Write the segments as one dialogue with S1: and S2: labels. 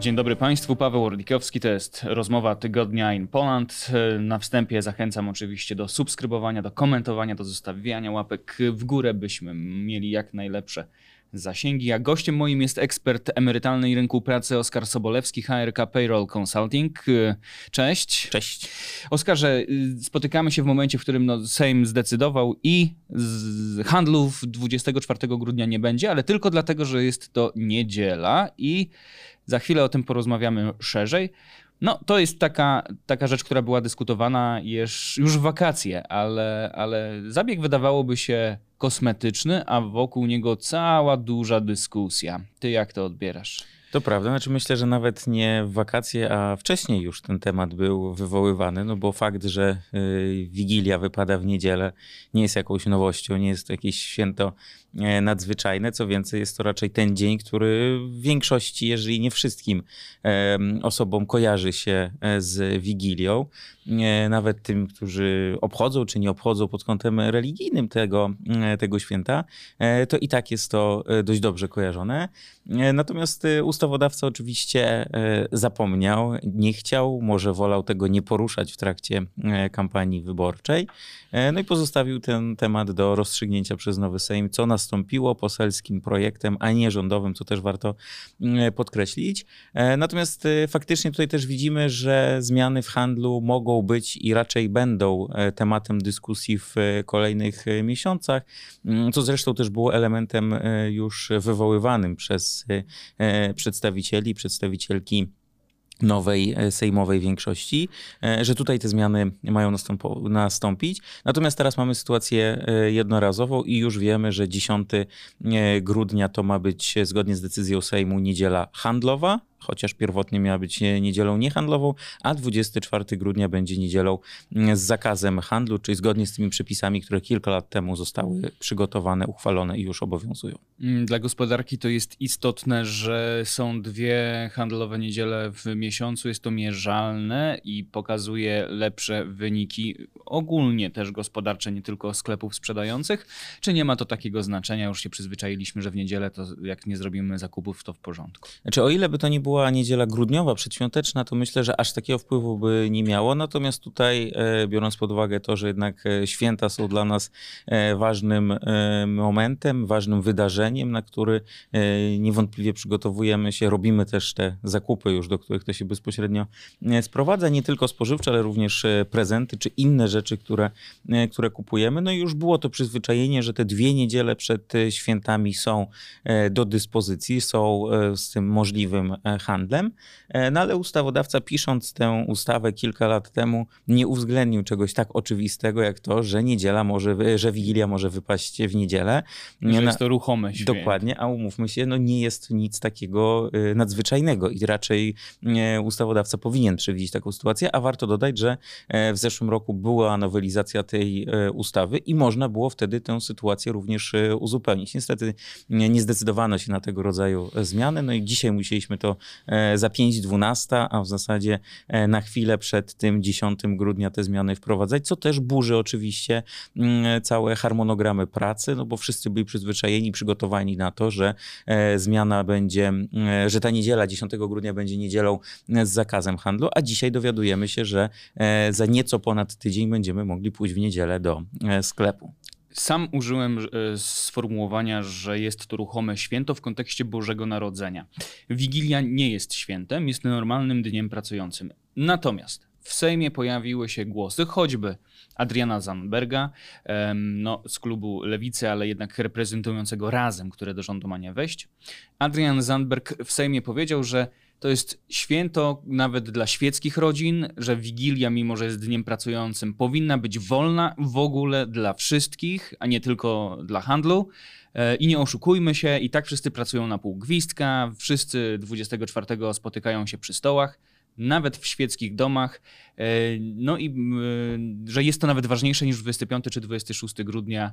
S1: Dzień dobry Państwu, Paweł Ordikowski, to jest rozmowa Tygodnia in Poland. Na wstępie zachęcam oczywiście do subskrybowania, do komentowania, do zostawiania łapek w górę, byśmy mieli jak najlepsze zasięgi. A gościem moim jest ekspert emerytalny rynku pracy Oskar Sobolewski, HRK Payroll Consulting. Cześć.
S2: Cześć.
S1: Oskarze, spotykamy się w momencie, w którym no, Sejm zdecydował i z handlów 24 grudnia nie będzie, ale tylko dlatego, że jest to niedziela i za chwilę o tym porozmawiamy szerzej. No, to jest taka, taka rzecz, która była dyskutowana już, już w wakacje, ale, ale zabieg wydawałoby się kosmetyczny, a wokół niego cała duża dyskusja. Ty jak to odbierasz?
S2: To prawda, znaczy myślę, że nawet nie w wakacje, a wcześniej już ten temat był wywoływany, no bo fakt, że y, Wigilia wypada w niedzielę nie jest jakąś nowością, nie jest to jakieś święto e, nadzwyczajne, co więcej jest to raczej ten dzień, który w większości, jeżeli nie wszystkim osobom kojarzy się e, z Wigilią, nawet tym, którzy obchodzą czy nie obchodzą pod kątem religijnym tego, e, tego święta, to i tak jest to dość dobrze kojarzone. Natomiast ustawodawca oczywiście e, zapomniał, nie chciał, może wolał tego nie poruszać w trakcie e, kampanii wyborczej. E, no i pozostawił ten temat do rozstrzygnięcia przez nowy Sejm, co nastąpiło poselskim projektem, a nie rządowym, co też warto podkreślić. Natomiast faktycznie tutaj też widzimy, że zmiany w handlu mogą być i raczej będą tematem dyskusji w kolejnych miesiącach, mm, co zresztą też było elementem już wywoływanym przez, przez przedstawicieli, przedstawicielki nowej e, sejmowej większości, e, że tutaj te zmiany mają nastąpić. Natomiast teraz mamy sytuację e, jednorazową i już wiemy, że 10 grudnia to ma być zgodnie z decyzją Sejmu niedziela handlowa, chociaż pierwotnie miała być niedzielą niehandlową, a 24 grudnia będzie niedzielą mm, z zakazem handlu, czyli zgodnie z tymi przepisami, które kilka lat temu zostały przygotowane, uchwalone i już obowiązują.
S1: Mm, dla gospodarki to jest istotne, że są dwie handlowe niedziele w miesiącu. Jest to mierzalne i pokazuje lepsze wyniki ogólnie też gospodarcze, nie tylko sklepów sprzedających. Czy nie ma to takiego znaczenia? Już się przyzwyczailiśmy, że w niedzielę to jak nie zrobimy zakupów, to w porządku.
S2: Znaczy, o ile by to nie było była niedziela grudniowa, przedświąteczna, to myślę, że aż takiego wpływu by nie miało. Natomiast tutaj, e, biorąc pod uwagę to, że jednak e, święta są dla nas e, ważnym momentem, ważnym wydarzeniem, na który niewątpliwie przygotowujemy się, robimy też te zakupy już, do których to się bezpośrednio sprowadza, nie tylko spożywcze, ale również prezenty czy inne rzeczy, które, które kupujemy. No i już było to przyzwyczajenie, że te dwie niedziele przed świętami są do dyspozycji, są z tym możliwym handlem. E, no ale ustawodawca pisząc tę ustawę kilka lat temu nie uwzględnił czegoś tak oczywistego jak to, że niedziela może, że Wigilia może wypaść w niedzielę.
S1: Że jest to ruchome święto.
S2: Dokładnie, a umówmy się, no nie jest nic takiego y, nadzwyczajnego i raczej y, ustawodawca powinien przewidzieć taką sytuację, a warto dodać, że e, w zeszłym roku była nowelizacja tej e, ustawy i można było wtedy tę sytuację również uzupełnić. Niestety nie zdecydowano się na tego rodzaju zmiany, no i dzisiaj musieliśmy to za 5.12, a w zasadzie e, na chwilę przed tym 10 grudnia te zmiany wprowadzać, co też burzy oczywiście mm, całe harmonogramy pracy, no bo wszyscy byli przyzwyczajeni, przygotowani na to, że e, zmiana będzie, e, że ta niedziela 10 grudnia będzie niedzielą z zakazem handlu, a dzisiaj dowiadujemy się, że za nieco ponad tydzień będziemy mogli pójść w niedzielę do sklepu.
S1: Sam użyłem e, sformułowania, że jest to ruchome święto w kontekście Bożego Narodzenia. Wigilia nie jest świętem, jest normalnym dniem pracującym. Natomiast w Sejmie pojawiły się głosy, choćby Adriana Zandberga, no, z klubu Lewicy, ale jednak reprezentującego razem, które do rządu ma nie wejść. Adrian Zandberg w Sejmie powiedział, że to jest święto nawet dla świeckich rodzin, że Wigilia, mimo że jest dniem pracującym, powinna być wolna w ogóle dla wszystkich, a nie tylko dla handlu. E, I nie oszukujmy się, i tak wszyscy pracują na pół gwizdka, wszyscy 24 spotykają się przy stołach, nawet w świeckich domach. E, no i że jest to nawet ważniejsze niż 25 czy 26 grudnia.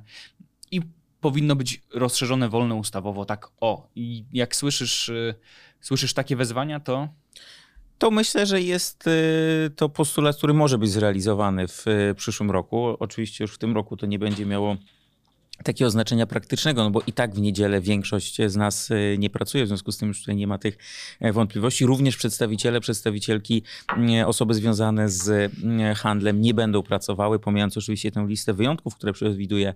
S1: I powinno być rozszerzone wolne ustawowo, tak o. I jak słyszysz, słyszysz takie wezwania, to...
S2: To myślę, że jest y, to postulat, który może być zrealizowany w y, przyszłym roku. Oczywiście już w tym roku to nie będzie miało takiego znaczenia praktycznego, no bo i tak w niedzielę większość z nas e, nie pracuje, w związku z tym już tutaj nie ma tych e, wątpliwości. Również przedstawiciele, przedstawicielki, mm, osoby związane z mm, handlem nie będą pracowały, pomijając oczywiście tę listę wyjątków, które przewiduje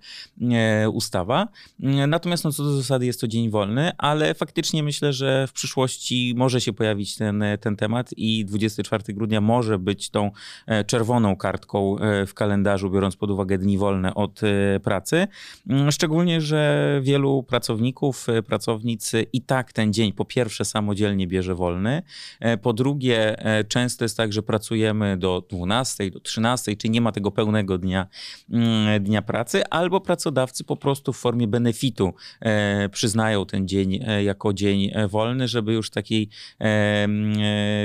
S2: e, ustawa. Natomiast no, co do zasady jest to dzień wolny, ale faktycznie myślę, że w przyszłości może się pojawić ten, ten temat i 24 grudnia może być tą czerwoną kartką w kalendarzu, biorąc pod uwagę dni wolne od pracy. Mm, szczególnie, że wielu pracowników, e, pracownic i tak ten dzień po pierwsze samodzielnie bierze wolny, e, po drugie e, często jest tak, że pracujemy do 12, do 13, czy nie ma tego pełnego dnia, mm, dnia pracy, albo pracodawcy po prostu w formie benefitu przyznają ten dzień jako dzień wolny, żeby już takiej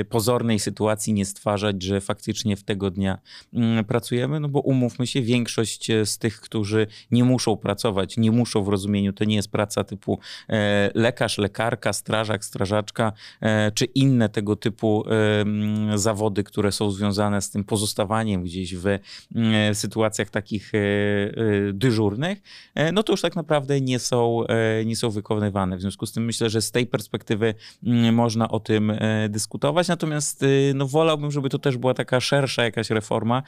S2: pozornej sytuacji nie stwarzać, że faktycznie w tego dnia mm, pracujemy, no bo umówmy się, większość z tych, którzy nie muszą pracować, pracować, nie muszą w rozumieniu, to nie jest praca typu e, lekarz, lekarka, strażak, strażaczka, e, czy inne tego typu zawody, które są związane z tym pozostawaniem gdzieś w sytuacjach takich e, dyżurnych, no to już tak naprawdę nie są, nie są wykonywane. W związku z tym myślę, że z tej perspektywy można o tym dyskutować, natomiast no, wolałbym, żeby to też była taka szersza jakaś reforma,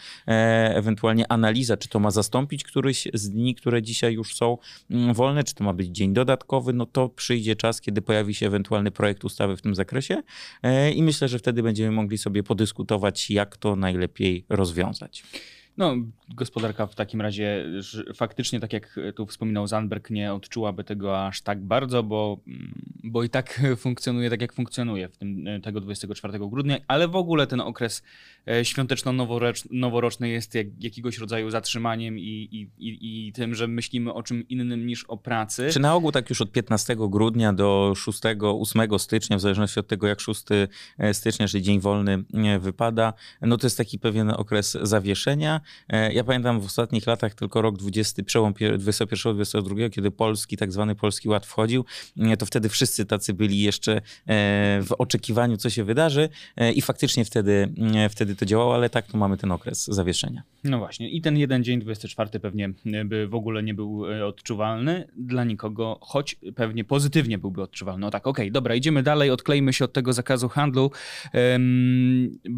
S2: ewentualnie analiza, czy to ma zastąpić któryś z dni, które dzisiaj już są mm, wolne, czy to ma być dzień dodatkowy, no to przyjdzie czas, kiedy pojawi się ewentualny projekt ustawy w tym zakresie e, i myślę, że wtedy będziemy mogli sobie podyskutować, jak to najlepiej rozwiązać.
S1: No, gospodarka w takim razie faktycznie, tak jak tu wspominał Zandberg, nie odczułaby tego aż tak bardzo, bo, mm, bo i tak funkcjonuje tak, jak funkcjonuje w tym, e, tego 24 grudnia, ale w ogóle ten okres e, świąteczno-noworoczny jest jak, jakiegoś rodzaju zatrzymaniem i, i, i, i tym, że myślimy o czym innym niż o pracy.
S2: Czy na ogół tak już od 15 grudnia do 6-8 stycznia, w zależności od tego, jak 6 e, stycznia, czyli dzień wolny wypada, no to jest taki pewien okres zawieszenia. Ja pamiętam w ostatnich latach tylko rok 20, przełom 21-22, kiedy polski, tak zwany Polski Ład wchodził, to wtedy wszyscy tacy byli jeszcze e, w oczekiwaniu, co się wydarzy e, i faktycznie wtedy, e, wtedy to działało, ale tak, tu mamy ten okres zawieszenia.
S1: No właśnie i ten jeden dzień, 24 pewnie by w ogóle nie był odczuwalny dla nikogo, choć pewnie pozytywnie byłby odczuwalny. No tak, okej, okay, dobra, idziemy dalej, odklejmy się od tego zakazu handlu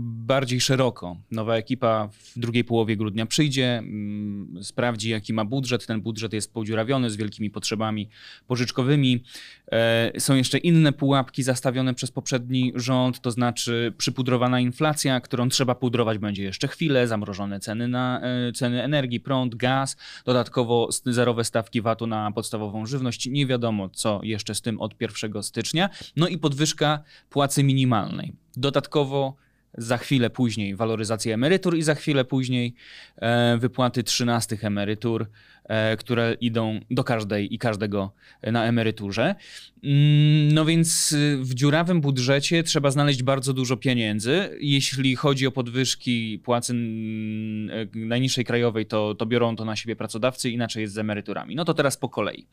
S1: bardziej szeroko. Nowa ekipa w drugiej połowie grudnia przyjdzie, mm, sprawdzi jaki ma budżet. Ten budżet jest podziurawiony z wielkimi potrzebami pożyczkowymi. E, są jeszcze inne pułapki zastawione przez poprzedni rząd, to znaczy przypudrowana inflacja, którą trzeba pudrować będzie jeszcze chwilę, zamrożone ceny na e, ceny energii, prąd, gaz, dodatkowo zerowe stawki VAT-u na podstawową żywność. Nie wiadomo co jeszcze z tym od 1 stycznia. No i podwyżka płacy minimalnej. Dodatkowo za chwilę później waloryzacja emerytur i za chwilę później e, wypłaty trzynastych emerytur, e, które idą do każdej i każdego na emeryturze. Mm, no więc y, w dziurawym budżecie trzeba znaleźć bardzo dużo pieniędzy. Jeśli chodzi o podwyżki płacy e, najniższej krajowej, to, to biorą to na siebie pracodawcy, inaczej jest z emeryturami. No to teraz po kolei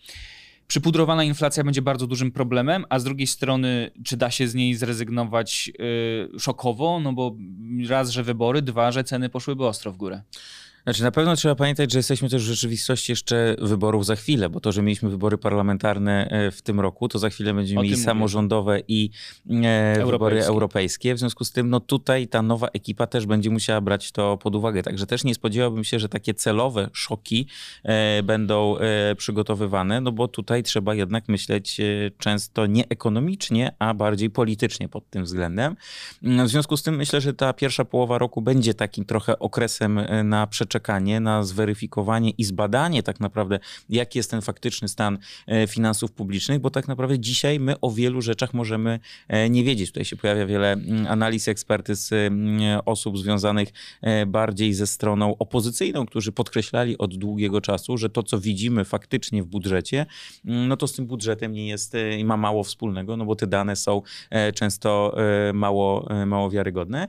S1: przypudrowana inflacja będzie bardzo dużym problemem, a z drugiej strony, czy da się z niej zrezygnować yy, szokowo? No bo raz, że wybory, dwa, że ceny poszłyby ostro w górę.
S2: Znaczy na pewno trzeba pamiętać, że jesteśmy też w rzeczywistości jeszcze wyborów za chwilę, bo to, że mieliśmy wybory parlamentarne e, w tym roku, to za chwilę będziemy mieli samorządowe mówię. i e, wybory europejskie. W związku z tym, no tutaj ta nowa ekipa też będzie musiała brać to pod uwagę. Także też nie spodziewałbym się, że takie celowe szoki e, będą e, przygotowywane, no bo tutaj trzeba jednak myśleć e, często nie ekonomicznie, a bardziej politycznie pod tym względem. W związku z tym myślę, że ta pierwsza połowa roku będzie takim trochę okresem e, na przeczekanie czekanie na zweryfikowanie i zbadanie tak naprawdę, jaki jest ten faktyczny stan e, finansów publicznych, bo tak naprawdę dzisiaj my o wielu rzeczach możemy e, nie wiedzieć. Tutaj się pojawia wiele mm, analiz, ekspertyz mm, osób związanych e, bardziej ze stroną opozycyjną, którzy podkreślali od długiego czasu, że to, co widzimy faktycznie w budżecie, mm, no to z tym budżetem nie jest i ma mało wspólnego, no bo te dane są często mało, mało wiarygodne.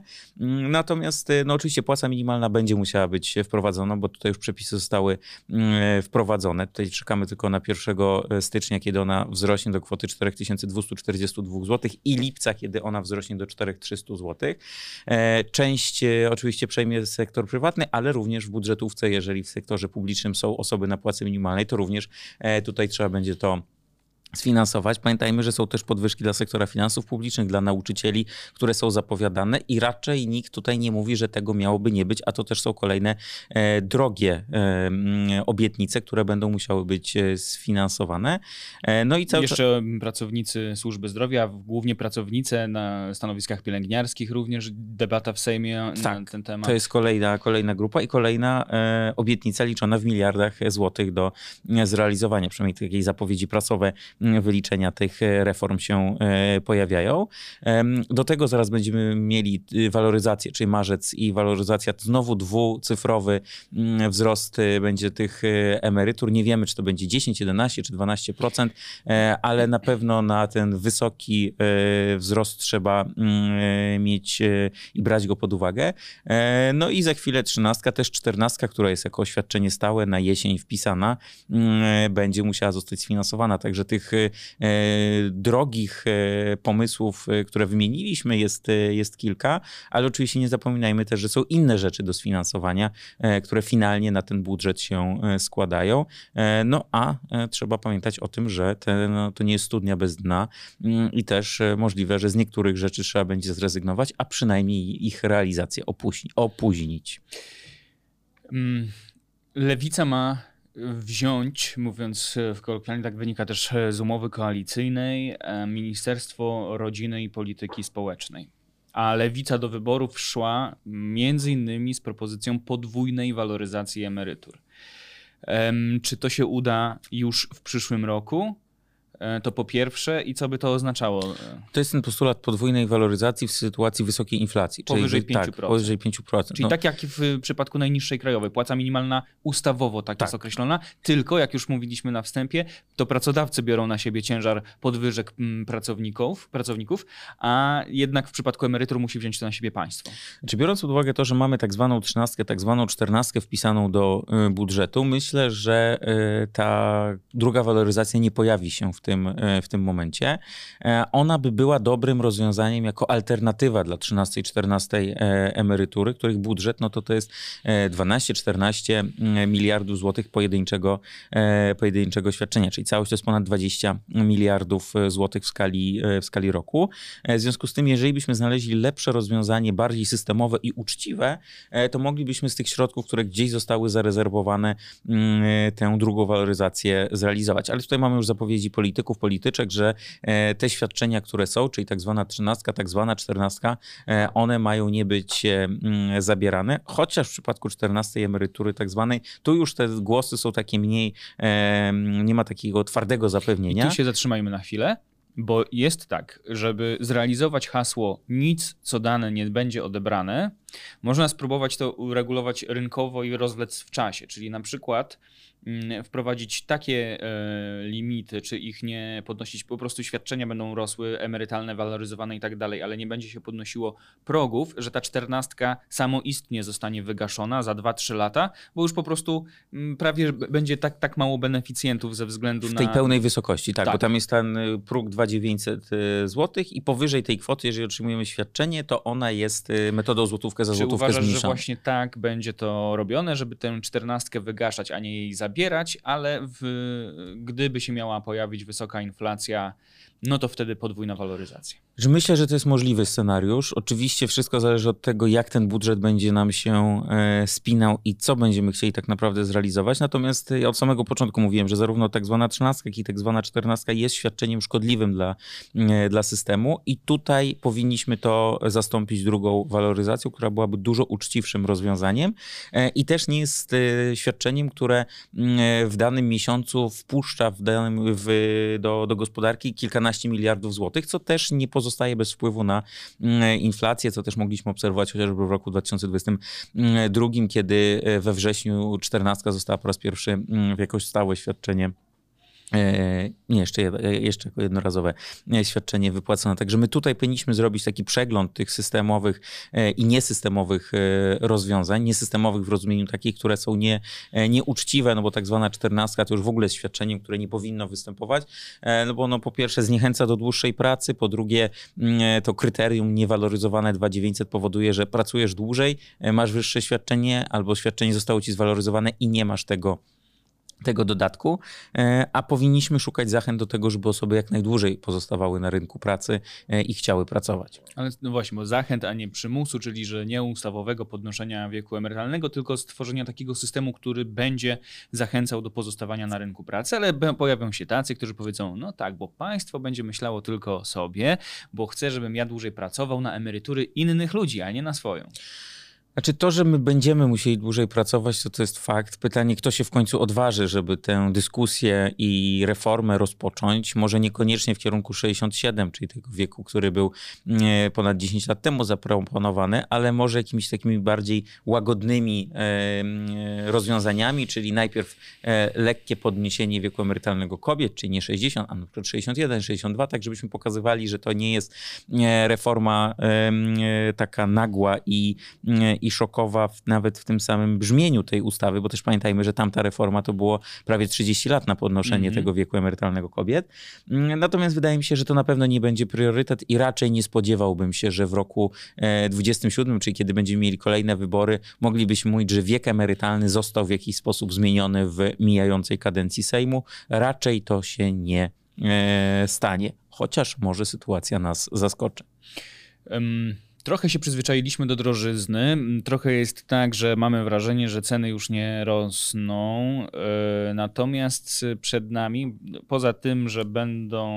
S2: Natomiast no oczywiście płaca minimalna będzie musiała być wprowadzono, bo tutaj już przepisy zostały mm, wprowadzone. Tutaj czekamy tylko na 1 stycznia, kiedy ona wzrośnie do kwoty 4242 zł i lipca, kiedy ona wzrośnie do 4300 zł. Część oczywiście przejmie sektor prywatny, ale również w budżetówce, jeżeli w sektorze publicznym są osoby na płacy minimalnej, to również tutaj trzeba będzie to sfinansować. Pamiętajmy, że są też podwyżki dla sektora finansów publicznych, dla nauczycieli, które są zapowiadane i raczej nikt tutaj nie mówi, że tego miałoby nie być, a to też są kolejne e, drogie e, obietnice, które będą musiały być e, sfinansowane.
S1: E, no i cały Jeszcze pracownicy służby zdrowia, głównie pracownice na stanowiskach pielęgniarskich, również debata w Sejmie tak, na ten temat.
S2: To jest kolejna, kolejna grupa i kolejna e, obietnica liczona w miliardach złotych do e, zrealizowania, przynajmniej takiej zapowiedzi prasowe wyliczenia tych e, reform się e, pojawiają. Do tego zaraz będziemy mieli y, waloryzację, czyli marzec i waloryzacja, znowu dwucyfrowy mm, wzrost y, będzie tych y, emerytur. Nie wiemy, czy to będzie 10, 11 czy 12%, e, ale na pewno na ten wysoki wzrost trzeba mm, mieć i brać go pod uwagę. No i za chwilę trzynastka, też czternastka, która jest jako oświadczenie stałe na jesień wpisana, mm, będzie musiała zostać sfinansowana. Także tych e, drogich e, pomysłów, e, które wymieniliśmy, jest, jest kilka, ale oczywiście nie zapominajmy też, że są inne rzeczy do sfinansowania, które finalnie na ten budżet się składają. No a trzeba pamiętać o tym, że no, to nie jest studnia bez dna mm, i też możliwe, że z niektórych rzeczy trzeba będzie zrezygnować, a przynajmniej ich realizację opóźnić.
S1: Mm, Lewica ma wziąć, mówiąc w kolokwialnie, tak wynika też z umowy koalicyjnej, e, Ministerstwo Rodziny i Polityki Społecznej. A lewica do wyborów szła między innymi z propozycją podwójnej waloryzacji emerytur. Czy to się uda już w przyszłym roku? E, to po pierwsze i co by to oznaczało?
S2: To jest ten postulat podwójnej waloryzacji w sytuacji wysokiej inflacji.
S1: Powyżej czyli, 5%. Tak,
S2: powyżej 5%.
S1: Czyli no. tak jak w przypadku najniższej krajowej, płaca minimalna ustawowo tak, tak, jest określona, tylko jak już mówiliśmy na wstępie, to pracodawcy biorą na siebie ciężar podwyżek mm, pracowników, pracowników a jednak w przypadku emerytur musi wziąć to na siebie państwo.
S2: Czy biorąc pod uwagę to, że mamy tak zwaną trzynastkę, tak zwaną czternastkę wpisaną do y, budżetu, myślę, że y, ta druga waloryzacja nie pojawi się w tym tym, e, w tym momencie. E, ona by była dobrym rozwiązaniem jako alternatywa dla 13 i 14 e, emerytury, których budżet no to to jest 12-14 miliardów złotych pojedynczego, pojedynczego świadczenia, czyli całość to jest ponad 20 miliardów złotych w skali, w skali roku. W związku z tym, jeżeli byśmy znaleźli lepsze rozwiązanie, bardziej systemowe i uczciwe, to moglibyśmy z tych środków, które gdzieś zostały zarezerwowane, tę drugą waloryzację zrealizować. Ale tutaj mamy już zapowiedzi polityków, polityków, polityczek, że e, te świadczenia, które są, czyli tak zwana trzynastka, tak zwana czternastka, e, one mają nie być e, mm, zabierane, chociaż w przypadku czternastej emerytury tak zwanej, tu już te głosy są takie mniej, nie ma takiego twardego zapewnienia.
S1: I tu się zatrzymajmy na chwilę. Bo jest tak, żeby zrealizować hasło nic, co dane nie będzie odebrane, można spróbować to uregulować rynkowo i rozwlec w czasie. Czyli na przykład Mm, wprowadzić takie e, limity, czy ich nie podnosić, po prostu świadczenia będą rosły, emerytalne, waloryzowane i tak dalej, ale nie będzie się podnosiło progów, że ta czternastka samoistnie zostanie wygaszona za 2-3 lata, bo już po prostu mm, prawie będzie tak, tak mało beneficjentów ze względu
S2: na...
S1: W
S2: tej pełnej wysokości, tak, tak, bo tam jest ten y, próg 2900 y, zł i powyżej tej kwoty, jeżeli otrzymujemy świadczenie, to ona jest y, metodą złotówkę za złotówkę
S1: Czy uważasz, że właśnie tak będzie to robione, żeby tę czternastkę wygaszać, a nie jej zabierać? zabierać, ale w, gdyby się miała pojawić wysoka inflacja, no to wtedy podwójna waloryzacja.
S2: Myślę, że to jest możliwy scenariusz. Oczywiście wszystko zależy od tego, jak ten budżet będzie nam się e, spinał i co będziemy chcieli tak naprawdę zrealizować. Natomiast ja od samego początku mówiłem, że zarówno tak zwana trzynastka, jak i tak zwana czternastka jest świadczeniem szkodliwym dla, e, dla systemu i tutaj powinniśmy to zastąpić drugą waloryzacją, która byłaby dużo uczciwszym rozwiązaniem e, i też nie jest świadczeniem, które w danym miesiącu wpuszcza w danym, w, do, do gospodarki kilkanaście miliardów złotych, co też nie pozostanie pozostaje bez wpływu na mm, inflację, co też mogliśmy obserwować chociażby w roku 2022, kiedy e, we wrześniu 14 została po raz pierwszy mm, w jakoś stałe świadczenie nie, jeszcze, e, jeszcze jednorazowe e, świadczenie wypłacone. Także my tutaj powinniśmy zrobić taki przegląd tych systemowych i niesystemowych rozwiązań. Niesystemowych w rozumieniu takich, które są nie, nieuczciwe, no bo tak zwana czternastka to już w ogóle jest świadczeniem, które nie powinno występować, no bo ono po pierwsze zniechęca do dłuższej pracy, po drugie mm, to kryterium niewaloryzowane 2900 powoduje, że pracujesz dłużej, masz wyższe świadczenie albo świadczenie zostało ci zwaloryzowane i nie masz tego tego dodatku, e, a powinniśmy szukać zachęt do tego, żeby osoby jak najdłużej pozostawały na rynku pracy e, i chciały pracować.
S1: Ale no właśnie, bo zachęt, a nie przymusu, czyli że nie ustawowego podnoszenia wieku emerytalnego, tylko stworzenia takiego systemu, który będzie zachęcał do pozostawania na rynku pracy, ale pojawią się tacy, którzy powiedzą, no tak, bo państwo będzie myślało tylko o sobie, bo chce, żebym ja dłużej pracował na emerytury innych ludzi, a nie na swoją.
S2: Znaczy to, że my będziemy musieli dłużej pracować, to to jest fakt. Pytanie, kto się w końcu odważy, żeby tę dyskusję i reformę rozpocząć. Może niekoniecznie w kierunku 67, czyli tego wieku, który był mm, ponad 10 lat temu zaproponowany, ale może jakimiś takimi bardziej łagodnymi rozwiązaniami, czyli najpierw e, lekkie podniesienie wieku emerytalnego kobiet, czyli nie 60, a na przykład 61, 62, tak żebyśmy pokazywali, że to nie jest e, reforma e, taka nagła i i szokowa w, nawet w tym samym brzmieniu tej ustawy, bo też pamiętajmy, że tamta reforma to było prawie 30 lat na podnoszenie mm -hmm. tego wieku emerytalnego kobiet. Mm, natomiast wydaje mi się, że to na pewno nie będzie priorytet i raczej nie spodziewałbym się, że w roku 27, e, czyli kiedy będziemy mieli kolejne wybory, moglibyśmy mówić, że wiek emerytalny został w jakiś sposób zmieniony w mijającej kadencji Sejmu. Raczej to się nie e, stanie, chociaż może sytuacja nas zaskoczy. Um
S1: Trochę się przyzwyczailiśmy do drożyzny. Trochę jest tak, że mamy wrażenie, że ceny już nie rosną. E, natomiast przed nami, poza tym, że będą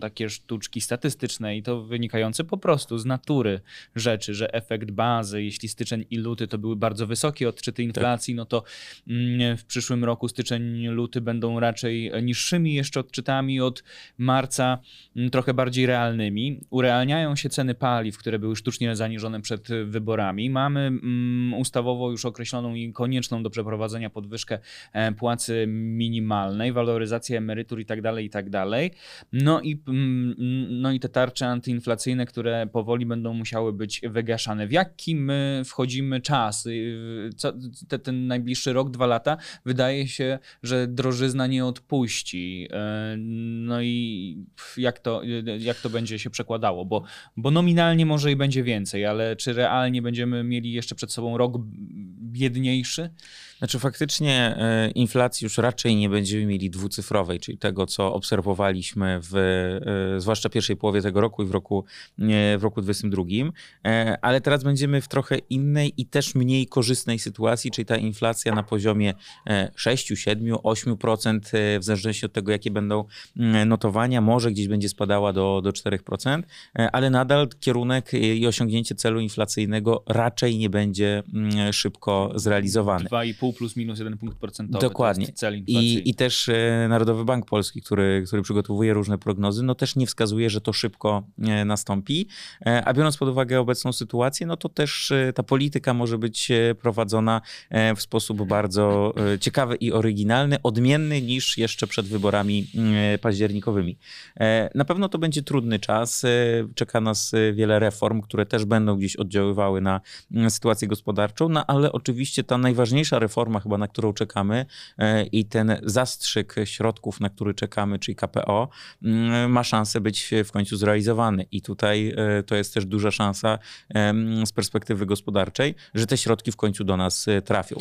S1: takie sztuczki statystyczne i to wynikające po prostu z natury rzeczy, że efekt bazy, jeśli styczeń i luty to były bardzo wysokie odczyty inflacji, tak. no to mm, w przyszłym roku styczeń, luty będą raczej niższymi jeszcze odczytami od marca, mm, trochę bardziej realnymi. Urealniają się ceny paliw, które były sztucznie zaniżone przed wyborami. Mamy mm, ustawowo już określoną i konieczną do przeprowadzenia podwyżkę e, płacy minimalnej, waloryzację emerytur i tak dalej, i tak dalej. No i, mm, no i te tarcze antyinflacyjne, które powoli będą musiały być wygaszane. W jaki my wchodzimy czas? Y, co, te, ten najbliższy rok, dwa lata, wydaje się, że drożyzna nie odpuści. E, no i jak to, jak to będzie się przekładało? Bo, bo nominalnie może i będzie więcej więcej, ale czy realnie będziemy mieli jeszcze przed sobą rok biedniejszy?
S2: Znaczy faktycznie e, inflacji już raczej nie będziemy mieli dwucyfrowej, czyli tego, co obserwowaliśmy w e, zwłaszcza pierwszej połowie tego roku i w roku, w roku 2022, e, ale teraz będziemy w trochę innej i też mniej korzystnej sytuacji, czyli ta inflacja na poziomie 6, 7, 8% w zależności od tego, jakie będą notowania, może gdzieś będzie spadała do, do 4%, ale nadal kierunek i osiągnięcie celu inflacyjnego raczej nie będzie szybko zrealizowany.
S1: 2,5 plus minus jeden punkt procentowy.
S2: Dokładnie. I, I też e, Narodowy Bank Polski, który, który przygotowuje różne prognozy, no też nie wskazuje, że to szybko e, nastąpi. E, a biorąc pod uwagę obecną sytuację, no to też ta polityka może być prowadzona w sposób bardzo ciekawy i oryginalny, odmienny niż jeszcze przed wyborami październikowymi. Na pewno to będzie trudny czas. Czeka nas wiele reform, które też będą gdzieś oddziaływały na sytuację gospodarczą, no ale oczywiście ta najważniejsza reforma, reforma chyba, na którą czekamy e, i ten zastrzyk środków, na który czekamy, czyli KPO, mm, ma szansę być w końcu zrealizowany. I tutaj e, to jest też duża szansa z perspektywy gospodarczej, że te środki w końcu do nas e, trafią.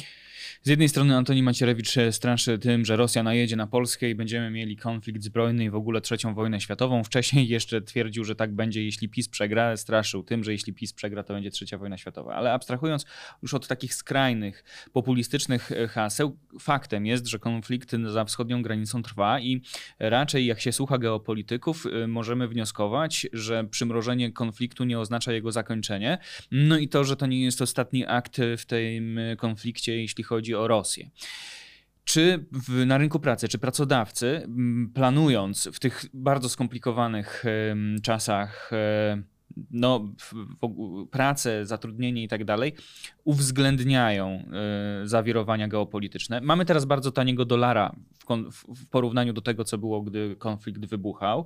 S1: Z jednej strony Antoni Macierewicz straszy tym, że Rosja najedzie na Polskę i będziemy mieli konflikt zbrojny i w ogóle trzecią wojnę światową. Wcześniej jeszcze twierdził, że tak będzie, jeśli PiS przegra. Straszył tym, że jeśli PiS przegra, to będzie trzecia wojna światowa. Ale abstrahując już od takich skrajnych, populistycznych haseł, faktem jest, że konflikt za wschodnią granicą trwa i raczej jak się słucha geopolityków, y, możemy wnioskować, że przymrożenie konfliktu nie oznacza jego zakończenie. No i to, że to nie jest ostatni akt w tym konflikcie, jeśli chodzi o Rosję. Czy w, na rynku pracy, czy pracodawcy, planując w tych bardzo skomplikowanych czasach, no, pracę, zatrudnienie i tak dalej, uwzględniają y, zawirowania geopolityczne. Mamy teraz bardzo taniego dolara w w, porównaniu do tego, co było, gdy konflikt wybuchał.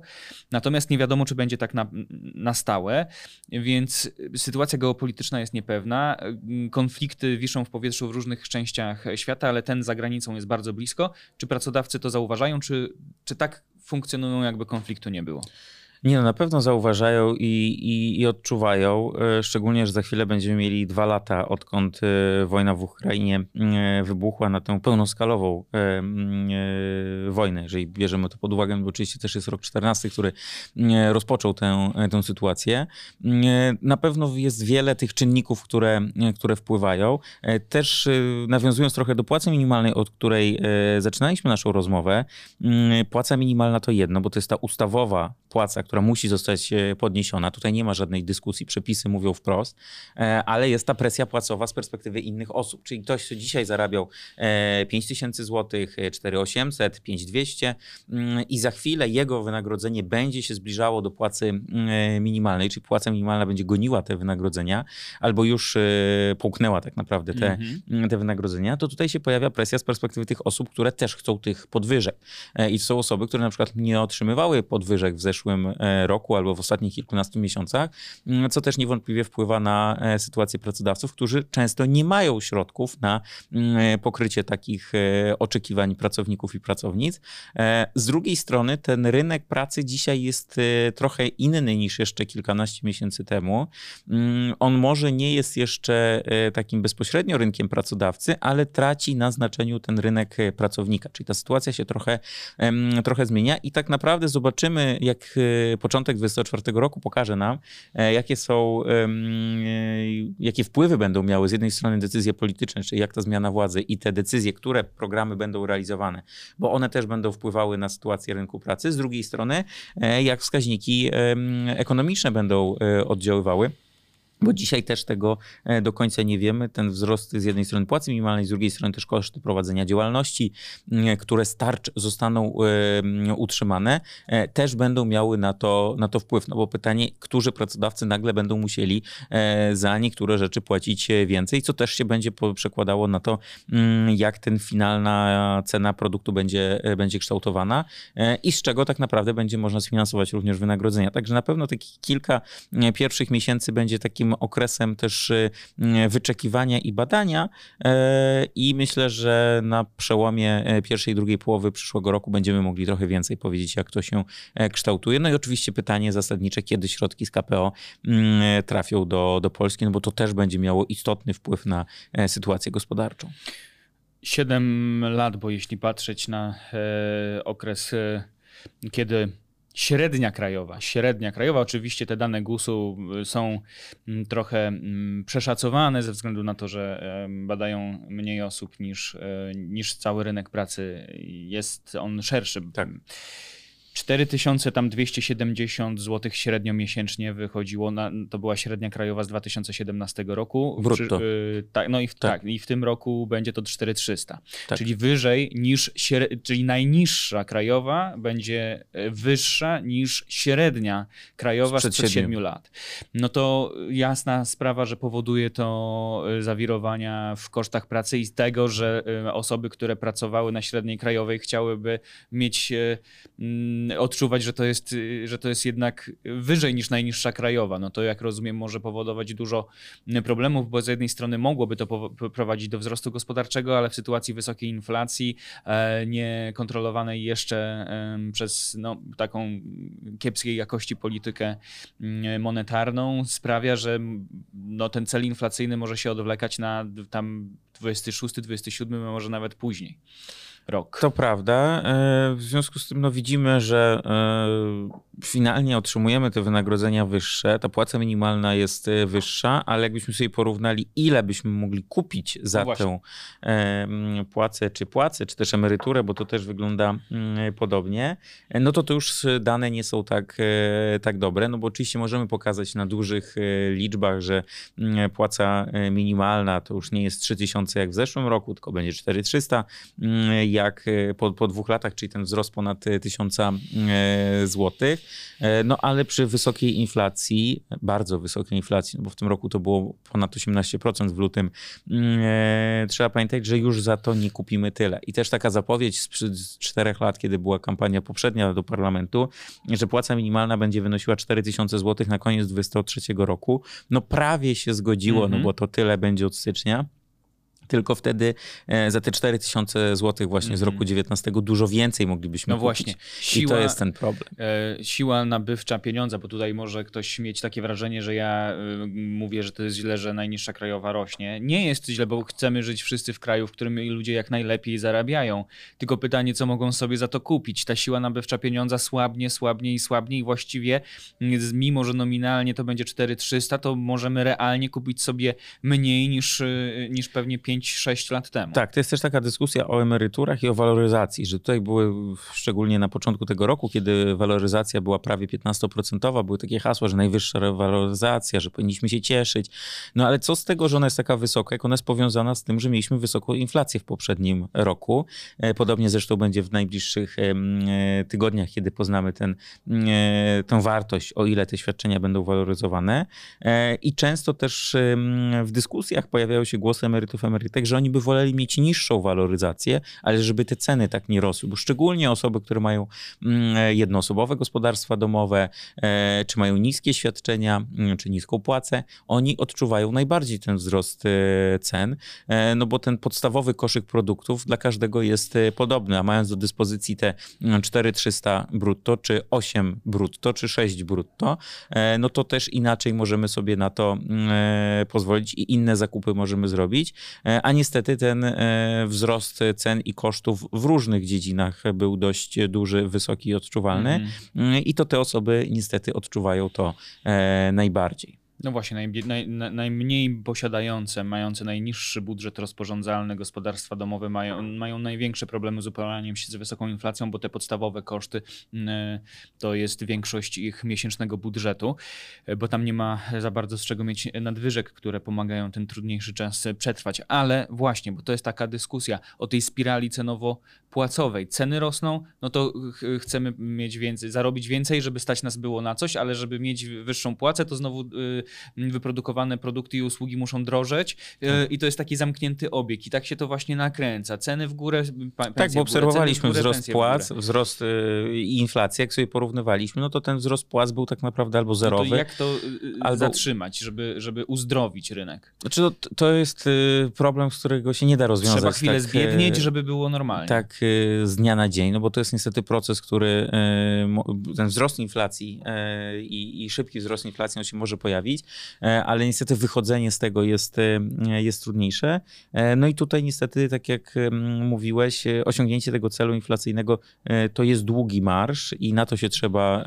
S1: Natomiast nie wiadomo, czy będzie tak na, na stałe, więc sytuacja geopolityczna jest niepewna. Konflikty wiszą w powietrzu w różnych częściach świata, ale ten za granicą jest bardzo blisko. Czy pracodawcy to zauważają, czy, czy tak funkcjonują, jakby konfliktu nie było?
S2: Nie, no na pewno zauważają i, i, i, odczuwają, e, szczególnie, że za chwilę będziemy mieli dwa lata, odkąd e, wojna w Ukrainie e, wybuchła na tę pełnoskalową wojnę, jeżeli bierzemy to pod uwagę, bo oczywiście też jest rok 14, który rozpoczął tę, tę sytuację. Na pewno jest wiele tych czynników, które, które wpływają. Też nawiązując trochę do płacy minimalnej, od której zaczynaliśmy naszą rozmowę, płaca minimalna to jedno, bo to jest ta ustawowa płaca, która musi zostać e, podniesiona. Tutaj nie ma żadnej dyskusji, przepisy mówią wprost, e, ale jest ta presja płacowa z perspektywy innych osób. Czyli ktoś, kto dzisiaj zarabiał 5 e, tysięcy złotych, 4800, 5200 mm, i za chwilę jego wynagrodzenie będzie się zbliżało do płacy mm, minimalnej, czyli płaca minimalna będzie goniła te wynagrodzenia albo już połknęła tak naprawdę te, mm, te wynagrodzenia, to tutaj się pojawia presja z perspektywy tych osób, które też chcą tych podwyżek. I to są osoby, które na przykład nie otrzymywały podwyżek w zeszłym roku albo w ostatnich kilkunastu miesiącach, mm, co też niewątpliwie wpływa na e, sytuację pracodawców, którzy często nie mają środków na mm, e, pokrycie takich oczekiwań pracowników i pracownic. Z drugiej strony ten rynek pracy dzisiaj jest trochę inny niż jeszcze kilkanaście miesięcy temu. Mm, on może nie jest jeszcze takim bezpośrednio rynkiem pracodawcy, ale traci na znaczeniu ten rynek pracownika, czyli ta sytuacja się trochę, trochę zmienia i tak naprawdę zobaczymy, jak początek 2024 roku pokaże nam, e, jakie są, e, jakie wpływy będą miały z jednej strony decyzje polityczne, czyli jak ta zmiana władzy i te decyzje, które programy będą realizowane, bo one też będą wpływały na sytuację rynku pracy. Z drugiej strony, e, jak wskaźniki ekonomiczne będą oddziaływały bo dzisiaj też tego e, do końca nie wiemy. Ten wzrost z jednej strony płacy minimalnej, z drugiej strony też koszty prowadzenia działalności, które starcz zostaną utrzymane, e, też będą miały na to, na to wpływ. No bo pytanie, którzy pracodawcy nagle będą musieli e, za niektóre rzeczy płacić więcej, co też się będzie przekładało na to, jak ten finalna cena produktu będzie, będzie kształtowana i z czego tak naprawdę będzie można sfinansować również wynagrodzenia. Także na pewno takich kilka pierwszych miesięcy będzie takim okresem też y, y, wyczekiwania i badania e, i myślę, że na przełomie e, pierwszej i drugiej połowy przyszłego roku będziemy mogli trochę więcej powiedzieć, jak to się e, kształtuje. No i oczywiście pytanie zasadnicze, kiedy środki z KPO mm, trafią do, do Polski, no bo to też będzie miało istotny wpływ na sytuację gospodarczą.
S1: Siedem lat, bo jeśli patrzeć na okres, kiedy Średnia krajowa. Średnia krajowa. Oczywiście te dane GUS-u y, są mm, trochę mm, przeszacowane ze względu na to, że badają mniej osób niż, e, niż cały rynek pracy. Jest on szerszy. Tak. 4270 zł średnio miesięcznie wychodziło, na, to była średnia krajowa z 2017 roku.
S2: Brutto.
S1: W, y, tak, no i w, tak. tak. i w tym roku będzie to 4300, tak. czyli wyżej niż, czyli najniższa krajowa będzie e, wyższa niż średnia krajowa sprzed, sprzed 7 lat. No to jasna sprawa, że powoduje to e, zawirowania w kosztach pracy i tego, że osoby, które pracowały na średniej krajowej chciałyby mieć Mm, odczuwać, że to, jest, y, że to jest jednak wyżej niż najniższa krajowa. No to jak rozumiem może powodować dużo mm, problemów, bo z jednej strony mogłoby to prowadzić do wzrostu gospodarczego, ale w sytuacji wysokiej inflacji, e, niekontrolowanej jeszcze przez no, taką kiepskiej jakości politykę mm, monetarną sprawia, że no, ten cel inflacyjny może się odwlekać na tam 26, 27, może nawet później rok.
S2: To prawda. E, w związku z tym no, widzimy, że e, finalnie otrzymujemy te wynagrodzenia wyższe. Ta płaca minimalna jest e, wyższa, ale jakbyśmy sobie porównali, ile byśmy mogli kupić za no tę płacę, czy płacę, czy też emeryturę, bo to też wygląda podobnie, no to to już dane nie są tak, tak dobre, no bo oczywiście możemy pokazać na dużych liczbach, że płaca minimalna to już nie jest 3000 jak w zeszłym roku, tylko będzie 4300 jak po, po dwóch latach, czyli ten wzrost ponad tysiąca złotych. No ale przy wysokiej inflacji, bardzo wysokiej inflacji, bo w tym roku to było ponad 18% w lutym, trzeba pamiętać, że już za to nie kupimy tyle. I też taka zapowiedź sprzed czterech lat, kiedy była kampania poprzednia do parlamentu, że płaca minimalna będzie wynosiła 4000 zł na koniec 2023 roku. No prawie się zgodziło, mm -hmm. no mhm. bo to tyle będzie od stycznia tylko wtedy e, za te 4000 zł właśnie mm z mhm. roku 19 dużo więcej moglibyśmy no kupić. właśnie. Siła, I to jest ten problem.
S1: E, siła nabywcza pieniądza, bo tutaj może ktoś mieć takie wrażenie, że ja e, mówię, że to jest źle, że najniższa krajowa rośnie. Nie jest źle, bo chcemy żyć wszyscy w kraju, w którym ludzie jak najlepiej zarabiają. Tylko pytanie, co mogą sobie za to kupić. Ta siła nabywcza pieniądza słabnie, słabnie i słabnie i właściwie mimo, że nominalnie to będzie 4300, to możemy realnie kupić sobie mniej niż, niż pewnie 5 5-6 lat temu.
S2: Tak, to jest też taka dyskusja o emeryturach i o waloryzacji, że tutaj były szczególnie na początku tego roku, kiedy waloryzacja była prawie 15%, były takie hasła, że najwyższa waloryzacja, że powinniśmy się cieszyć. No ale co z tego, że ona jest taka wysoka, jak ona jest powiązana z tym, że mieliśmy wysoką inflację w poprzednim roku. E, podobnie zresztą będzie w najbliższych e, tygodniach, kiedy poznamy ten, e, tę wartość, o ile te świadczenia będą waloryzowane. I często też w dyskusjach pojawiają się głosy emerytów, emerytów, że oni by woleli mieć niższą waloryzację, ale żeby te ceny tak nie rosły, bo szczególnie osoby, które mają mm, jednoosobowe gospodarstwa domowe, e, czy mają niskie świadczenia, mm, czy niską płacę, oni odczuwają najbardziej ten wzrost e, cen, e, no bo ten podstawowy koszyk produktów dla każdego jest podobny, a mając do dyspozycji te 4300 mm, brutto, czy 8 brutto, czy 6 brutto, no to też inaczej możemy sobie na to pozwolić i inne zakupy możemy zrobić, a niestety ten e, wzrost cen i kosztów w różnych dziedzinach był dość duży, wysoki i odczuwalny. Mm. I to te osoby niestety odczuwają to e, najbardziej.
S1: No właśnie, naj, naj, najmniej posiadające, mające najniższy budżet rozporządzalny gospodarstwa domowe mają, mają największe problemy z uporaniem się z wysoką inflacją, bo te podstawowe koszty to jest większość ich miesięcznego budżetu, bo tam nie ma za bardzo z czego mieć nadwyżek, które pomagają ten trudniejszy czas przetrwać. Ale właśnie, bo to jest taka dyskusja o tej spirali cenowo-płacowej. Ceny rosną, no to chcemy mieć więcej, zarobić więcej, żeby stać nas było na coś, ale żeby mieć wyższą płacę, to znowu y, wyprodukowane produkty i usługi muszą drożeć e, tak. i to jest taki zamknięty obieg i tak się to właśnie nakręca. Ceny w górę,
S2: Tak, bo obserwowaliśmy górę, wzrost płac, wzrost y, i inflacji, jak sobie porównywaliśmy, no to ten wzrost płac był tak naprawdę albo zerowy. No
S1: to jak to y, y, albo... zatrzymać, żeby, żeby uzdrowić rynek?
S2: Znaczy to, to jest problem, z którego się nie da rozwiązać.
S1: Trzeba chwilę tak, zbiednieć, żeby było normalnie.
S2: Tak z dnia na dzień, no bo to jest niestety proces, który ten wzrost inflacji i, i szybki wzrost inflacji on się może pojawić, E, ale niestety wychodzenie z tego jest, e, jest trudniejsze. E, no i tutaj niestety, tak jak mówiłeś, osiągnięcie tego celu inflacyjnego to jest długi marsz i na to się trzeba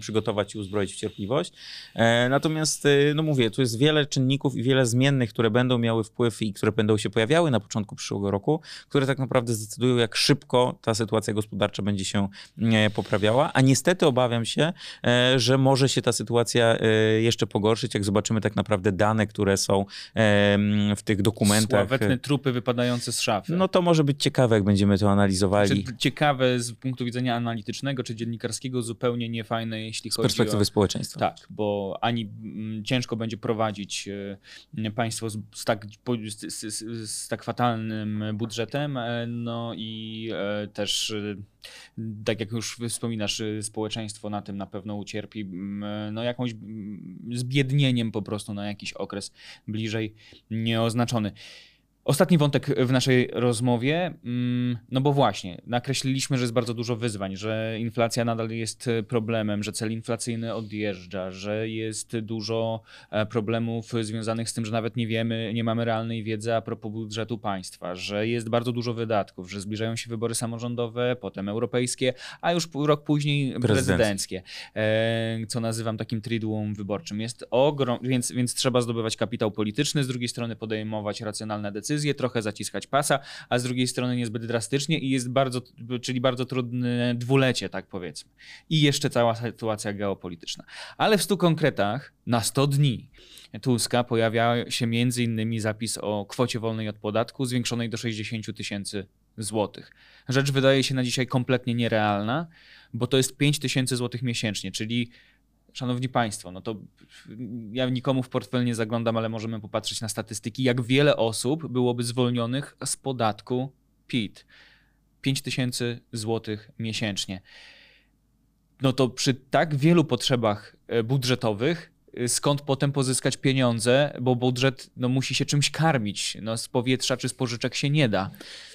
S2: przygotować i uzbroić w cierpliwość. Natomiast, no mówię, tu jest wiele czynników i wiele zmiennych, które będą miały wpływ i które będą się pojawiały na początku przyszłego roku, które tak naprawdę zdecydują, jak szybko ta sytuacja gospodarcza będzie się poprawiała. A niestety obawiam się, że może się ta sytuacja jeszcze jak zobaczymy tak naprawdę dane, które są w tych dokumentach.
S1: Sławetne trupy wypadające z szafy.
S2: No to może być ciekawe, jak będziemy to analizowali.
S1: Znaczy, ciekawe z punktu widzenia analitycznego czy dziennikarskiego, zupełnie niefajne, jeśli
S2: z
S1: chodzi
S2: o... Z perspektywy społeczeństwa.
S1: Tak, bo ani mm, ciężko będzie prowadzić e, państwo z, z tak, z, z, tak fatalnym budżetem, e, no i e, też tak jak już wspominasz, społeczeństwo na tym na pewno ucierpi, no jakąś zbiednieniem po prostu na jakiś okres bliżej nieoznaczony. Ostatni wątek w naszej rozmowie, mm, no bo właśnie, nakreśliliśmy, że jest bardzo dużo wyzwań, że inflacja nadal jest problemem, że cel inflacyjny odjeżdża, że jest dużo e, problemów związanych z tym, że nawet nie wiemy, nie mamy realnej wiedzy a propos budżetu państwa, że jest bardzo dużo wydatków, że zbliżają się wybory samorządowe, potem europejskie, a już rok później prezydenckie, e, co nazywam takim triduum wyborczym. Jest ogrom, więc, więc trzeba zdobywać kapitał polityczny, z drugiej strony podejmować racjonalne decyzje, decyzję, trochę zaciskać pasa, a z drugiej strony niezbyt drastycznie i jest bardzo, czyli bardzo trudne dwulecie, tak powiedzmy. I jeszcze cała sytuacja geopolityczna. Ale w stu konkretach na 100 dni Tuska pojawia się między innymi zapis o kwocie wolnej od podatku zwiększonej do 60 tysięcy złotych. Rzecz wydaje się na dzisiaj kompletnie nierealna, bo to jest 5 tysięcy złotych miesięcznie, czyli Szanowni Państwo, no to ja nikomu w portfel nie zaglądam, ale możemy popatrzeć na statystyki, jak wiele osób byłoby zwolnionych z podatku PIT. 5 tysięcy złotych miesięcznie. No to przy tak wielu potrzebach e, budżetowych, e, skąd potem pozyskać pieniądze, bo budżet no, musi się czymś karmić. No, z powietrza czy z pożyczek się nie da.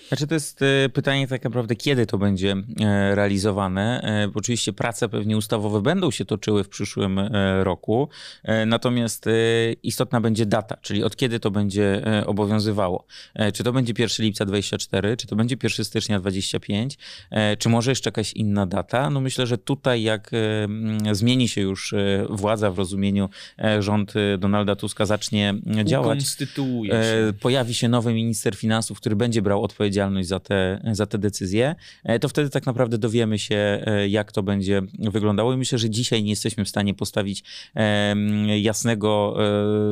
S2: Znaczy to jest e, pytanie tak naprawdę, kiedy to będzie e, realizowane. E, oczywiście prace pewnie ustawowe będą się toczyły w przyszłym roku, natomiast istotna będzie data, czyli od kiedy to będzie obowiązywało. Czy to będzie 1 lipca 24, czy to będzie 1 stycznia 25, czy może jeszcze jakaś inna data? No myślę, że tutaj jak zmieni się już władza w rozumieniu rząd Donalda Tuska zacznie działać, pojawi się nowy minister finansów, który będzie brał odpowiedzialność odpowiedzialność za te, za te decyzje, e, to wtedy tak naprawdę dowiemy się, e, jak to będzie wyglądało. I myślę, że dzisiaj nie jesteśmy w stanie postawić jasnego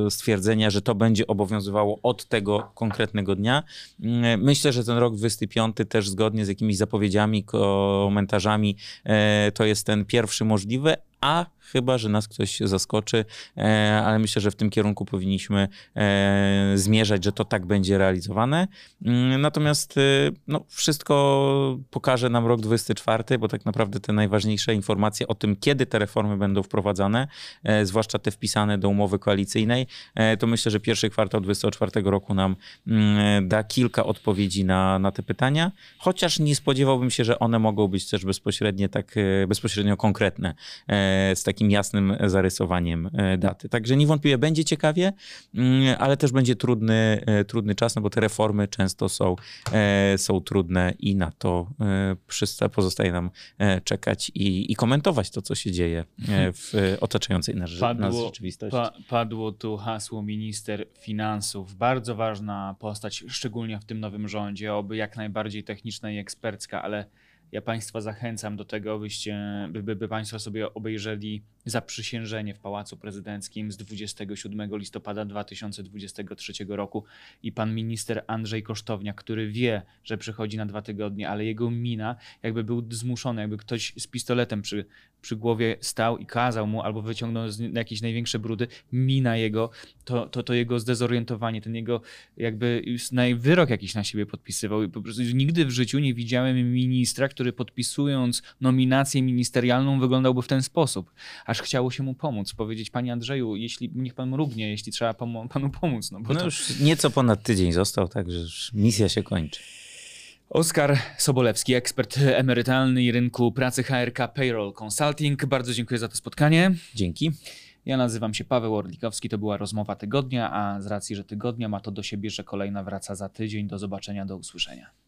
S2: e, stwierdzenia, że to będzie obowiązywało od tego konkretnego dnia. Mm, myślę, że ten rok 25 też zgodnie z jakimiś zapowiedziami, komentarzami, to jest ten pierwszy możliwy, a chyba, że nas ktoś zaskoczy, e, ale myślę, że w tym kierunku powinniśmy e, zmierzać, że to tak będzie realizowane. Mm, natomiast e, no, wszystko pokaże nam rok 24, bo tak naprawdę te najważniejsze informacje o tym, kiedy te reformy będą wprowadzane, zwłaszcza te wpisane do umowy koalicyjnej, to myślę, że pierwszy kwartał 24 roku nam mm, da kilka odpowiedzi na, na te pytania, chociaż nie spodziewałbym się, że one mogą być też bezpośrednio tak bezpośrednio konkretne z takim jasnym zarysowaniem e, daty. Także niewątpliwie będzie ciekawie, mm, ale też będzie trudny, e, trudny czas, no bo te reformy często są, e, są trudne i na to pozostaje nam czekać i, i komentować to, co się dzieje w otaczającej nas, padło, nas rzeczywistości. Pa,
S1: padło tu hasło minister finansów. Bardzo ważna postać, szczególnie w tym nowym rządzie, oby jak najbardziej techniczna i ekspercka, ale ja Państwa zachęcam do tego, byście, by, by, by Państwo sobie obejrzeli zaprzysiężenie w Pałacu Prezydenckim z 27 listopada 2023 roku i pan minister Andrzej Kosztownia, który wie, że przychodzi na dwa tygodnie, ale jego mina jakby był zmuszony, jakby ktoś z pistoletem przy, przy głowie stał i kazał mu albo wyciągnął jakieś największe brudy, mina jego, to, to, to jego zdezorientowanie, ten jego jakby wyrok jakiś na siebie podpisywał. Po prostu nigdy w życiu nie widziałem ministra, który podpisując nominację ministerialną wyglądałby w ten sposób. Aż chciało się mu pomóc, powiedzieć, panie Andrzeju, jeśli niech pan mrugnie, jeśli trzeba panu pomóc.
S2: No,
S1: bo
S2: no
S1: to...
S2: już nieco ponad tydzień został, także misja się kończy.
S1: Oskar Sobolewski, ekspert emerytalny i rynku pracy HRK Payroll Consulting. Bardzo dziękuję za to spotkanie.
S2: Dzięki.
S1: Ja nazywam się Paweł Orlikowski, to była rozmowa tygodnia, a z racji, że tygodnia ma to do siebie, że kolejna wraca za tydzień. Do zobaczenia, do usłyszenia.